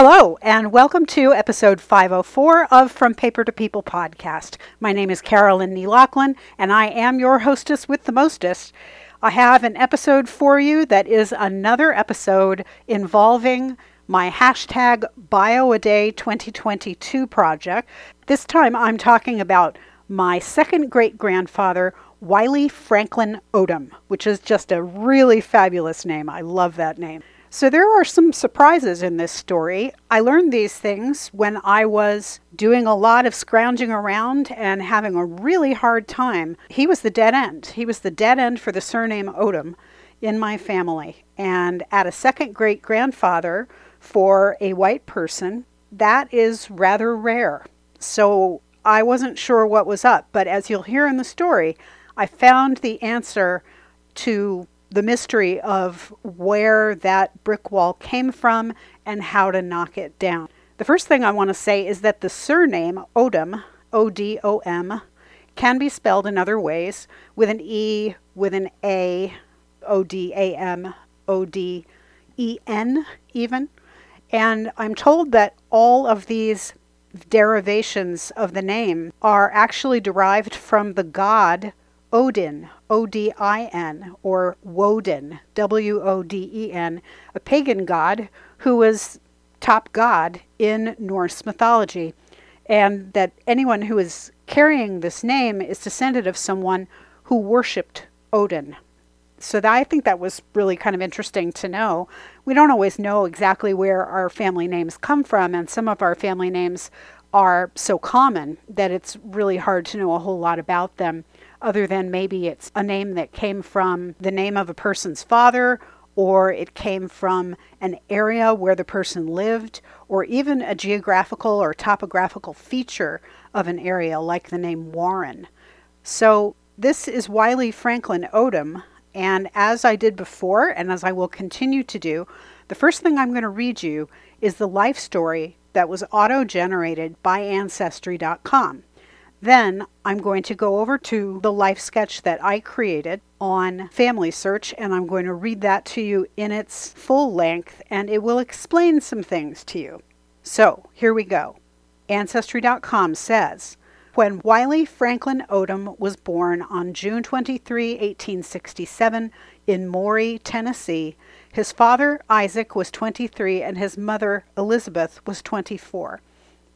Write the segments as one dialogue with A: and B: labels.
A: Hello, and welcome to episode 504 of From Paper to People podcast. My name is Carolyn Nee Lachlan, and I am your hostess with the mostest. I have an episode for you that is another episode involving my hashtag BioAday 2022 project. This time I'm talking about my second great grandfather, Wiley Franklin Odom, which is just a really fabulous name. I love that name. So there are some surprises in this story. I learned these things when I was doing a lot of scrounging around and having a really hard time. He was the dead end. He was the dead end for the surname Odom in my family. And at a second great grandfather for a white person, that is rather rare. So I wasn't sure what was up, but as you'll hear in the story, I found the answer to the mystery of where that brick wall came from and how to knock it down. The first thing I want to say is that the surname Odom, O D O M, can be spelled in other ways with an E, with an A, O D A M, O D E N, even. And I'm told that all of these derivations of the name are actually derived from the god Odin, O D I N, or Woden, W O D E N, a pagan god who was top god in Norse mythology. And that anyone who is carrying this name is descended of someone who worshipped Odin. So that, I think that was really kind of interesting to know. We don't always know exactly where our family names come from, and some of our family names are so common that it's really hard to know a whole lot about them other than maybe it's a name that came from the name of a person's father or it came from an area where the person lived, or even a geographical or topographical feature of an area, like the name Warren. So, this is Wiley Franklin Odom, and as I did before, and as I will continue to do, the first thing I'm going to read you is the life story that was auto generated by Ancestry.com. Then I'm going to go over to the life sketch that I created on Family Search and I'm going to read that to you in its full length and it will explain some things to you. So here we go. Ancestry.com says, when Wiley Franklin Odom was born on June 23, 1867, in Maury, Tennessee, his father, Isaac, was 23 and his mother, Elizabeth, was 24.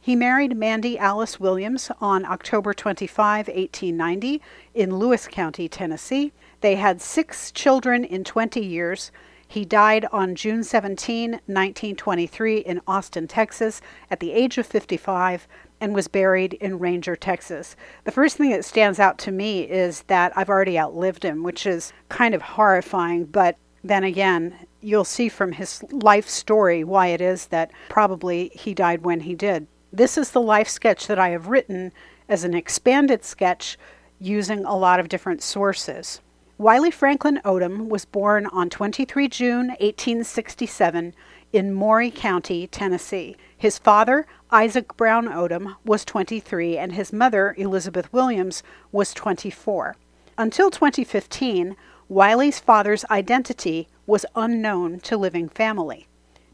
A: He married Mandy Alice Williams on October 25, 1890, in Lewis County, Tennessee. They had six children in 20 years. He died on June 17, 1923, in Austin, Texas, at the age of 55, and was buried in Ranger, Texas. The first thing that stands out to me is that I've already outlived him, which is kind of horrifying, but then again, you'll see from his life story why it is that probably he died when he did. This is the life sketch that I have written as an expanded sketch using a lot of different sources. Wiley Franklin Odom was born on 23 June 1867 in Maury County, Tennessee. His father, Isaac Brown Odom, was 23 and his mother, Elizabeth Williams, was 24. Until 2015, Wiley's father's identity was unknown to living family.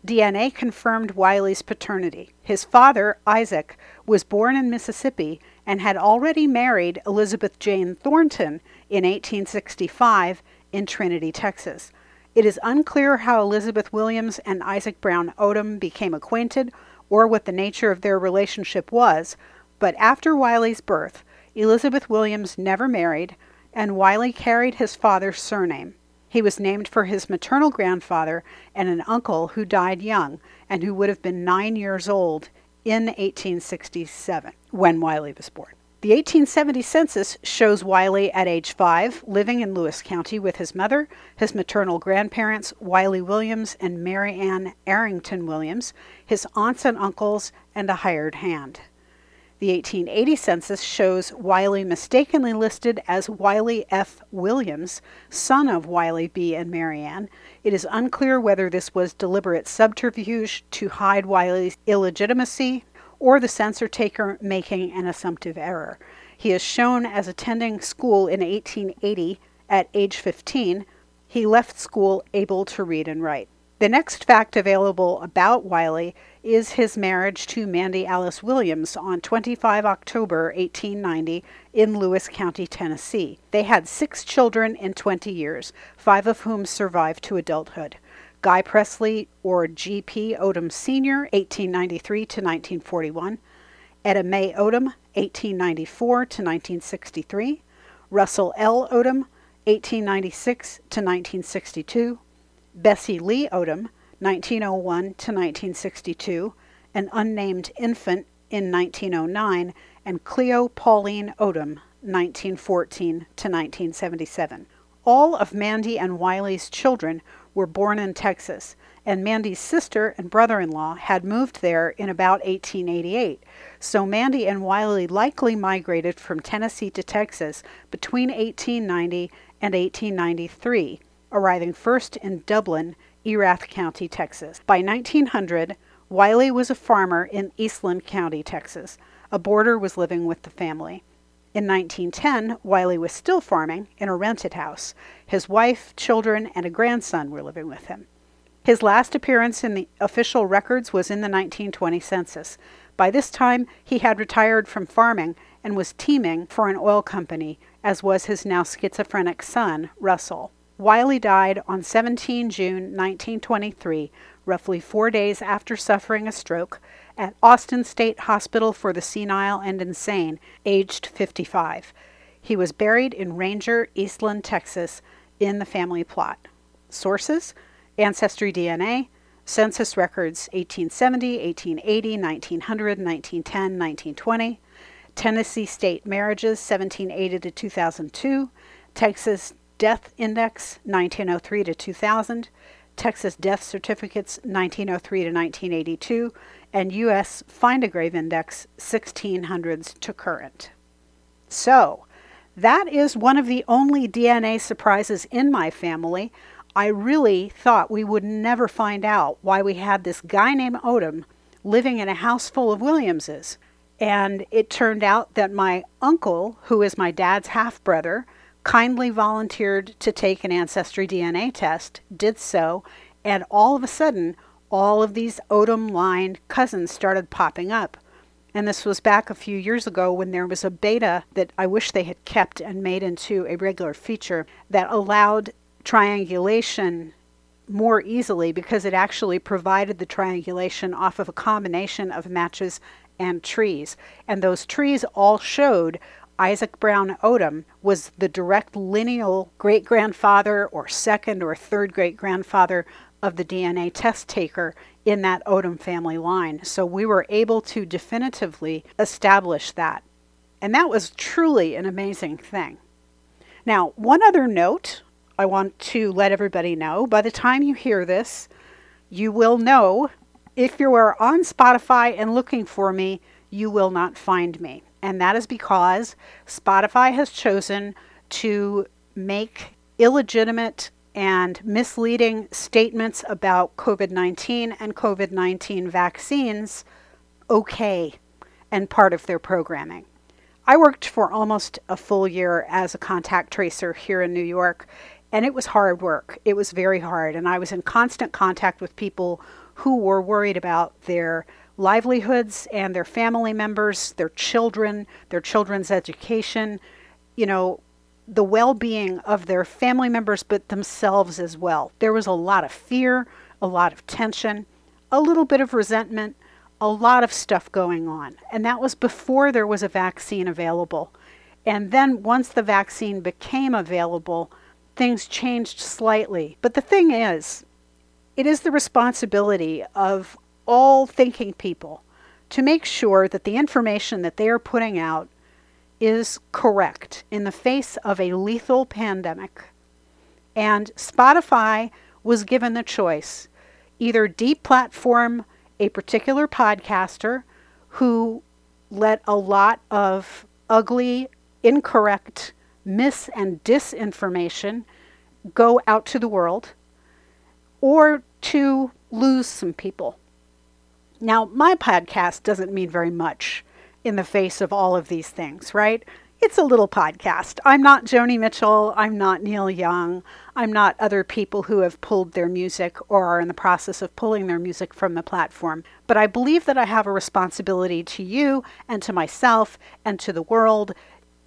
A: DNA confirmed Wiley's paternity. His father, Isaac, was born in Mississippi and had already married Elizabeth Jane Thornton in 1865 in Trinity, Texas. It is unclear how Elizabeth Williams and Isaac Brown Odom became acquainted or what the nature of their relationship was, but after Wiley's birth, Elizabeth Williams never married, and Wiley carried his father's surname. He was named for his maternal grandfather and an uncle who died young and who would have been nine years old in 1867 when Wiley was born. The 1870 census shows Wiley at age five, living in Lewis County with his mother, his maternal grandparents, Wiley Williams and Mary Ann Arrington Williams, his aunts and uncles, and a hired hand. The 1880 census shows Wiley mistakenly listed as Wiley F. Williams, son of Wiley B. and Marianne. It is unclear whether this was deliberate subterfuge to hide Wiley's illegitimacy or the censor taker making an assumptive error. He is shown as attending school in 1880 at age 15. He left school able to read and write. The next fact available about Wiley is his marriage to Mandy Alice Williams on 25 October 1890 in Lewis County, Tennessee. They had six children in 20 years, five of whom survived to adulthood. Guy Presley, or G.P. Odom Sr., 1893 to 1941, Etta May Odom, 1894 to 1963, Russell L. Odom, 1896 to 1962, Bessie Lee Odom, 1901 to 1962, an unnamed infant in 1909, and Cleo Pauline Odom, 1914 to 1977. All of Mandy and Wiley's children were born in Texas, and Mandy's sister and brother in law had moved there in about 1888. So Mandy and Wiley likely migrated from Tennessee to Texas between 1890 and 1893, arriving first in Dublin, Erath County, Texas. By 1900, Wiley was a farmer in Eastland County, Texas. A boarder was living with the family. In 1910, Wiley was still farming in a rented house. His wife, children, and a grandson were living with him. His last appearance in the official records was in the 1920 census. By this time, he had retired from farming and was teaming for an oil company, as was his now schizophrenic son, Russell. Wiley died on 17 June 1923, roughly four days after suffering a stroke, at Austin State Hospital for the Senile and Insane, aged 55. He was buried in Ranger, Eastland, Texas, in the family plot. Sources Ancestry DNA, Census Records 1870, 1880, 1900, 1910, 1920, Tennessee State Marriages 1780 to 2002, Texas Death Index 1903 to 2000, Texas Death Certificates 1903 to 1982, and U.S. Find a Grave Index 1600s to current. So, that is one of the only DNA surprises in my family. I really thought we would never find out why we had this guy named Odom living in a house full of Williamses. And it turned out that my uncle, who is my dad's half brother, kindly volunteered to take an ancestry DNA test, did so, and all of a sudden, all of these Odom line cousins started popping up. And this was back a few years ago when there was a beta that I wish they had kept and made into a regular feature that allowed triangulation more easily because it actually provided the triangulation off of a combination of matches and trees. And those trees all showed Isaac Brown Odom was the direct lineal great grandfather or second or third great grandfather of the DNA test taker in that Odom family line. So we were able to definitively establish that. And that was truly an amazing thing. Now, one other note I want to let everybody know by the time you hear this, you will know if you are on Spotify and looking for me, you will not find me. And that is because Spotify has chosen to make illegitimate and misleading statements about COVID 19 and COVID 19 vaccines okay and part of their programming. I worked for almost a full year as a contact tracer here in New York, and it was hard work. It was very hard, and I was in constant contact with people who were worried about their livelihoods and their family members, their children, their children's education. You know, the well being of their family members, but themselves as well. There was a lot of fear, a lot of tension, a little bit of resentment, a lot of stuff going on. And that was before there was a vaccine available. And then once the vaccine became available, things changed slightly. But the thing is, it is the responsibility of all thinking people to make sure that the information that they are putting out is correct in the face of a lethal pandemic. And Spotify was given the choice either deplatform a particular podcaster who let a lot of ugly, incorrect, mis and disinformation go out to the world, or to lose some people. Now, my podcast doesn't mean very much in the face of all of these things, right? it's a little podcast. I'm not Joni Mitchell. I'm not Neil Young. I'm not other people who have pulled their music or are in the process of pulling their music from the platform. But I believe that I have a responsibility to you and to myself and to the world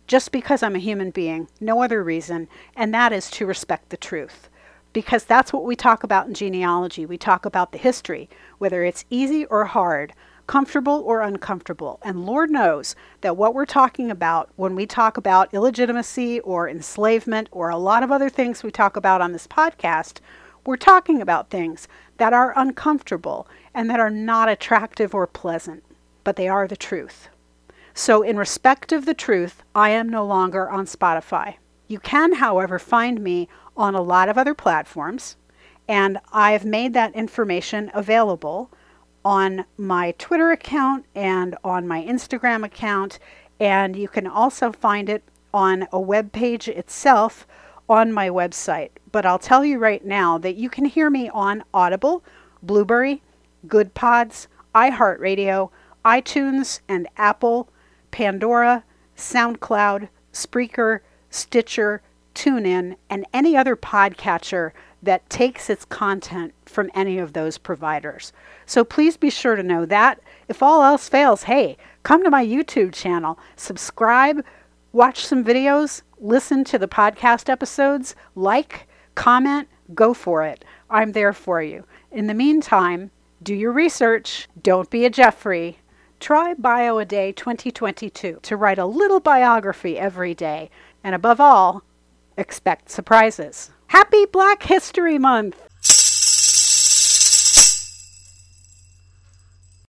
A: just because I'm a human being, no other reason, and that is to respect the truth. Because that's what we talk about in genealogy. We talk about the history, whether it's easy or hard comfortable or uncomfortable. And Lord knows that what we're talking about when we talk about illegitimacy or enslavement or a lot of other things we talk about on this podcast, we're talking about things that are uncomfortable and that are not attractive or pleasant, but they are the truth. So, in respect of the truth, I am no longer on Spotify. You can, however, find me on a lot of other platforms, and I've made that information available on my Twitter account and on my Instagram account. And you can also find it on a web page itself on my website. But I'll tell you right now that you can hear me on Audible, Blubrry, Good Pods, iHeartRadio, iTunes, and Apple, Pandora, SoundCloud, Spreaker, Stitcher, TuneIn, and any other podcatcher that takes its content from any of those providers. So please be sure to know that. If all else fails, hey, come to my YouTube channel, subscribe, watch some videos, listen to the podcast episodes, like, comment, go for it. I'm there for you. In the meantime, do your research, don't be a Jeffrey. Try Bio a Day 2022 to write a little biography every day. And above all, expect surprises. Happy Black History Month!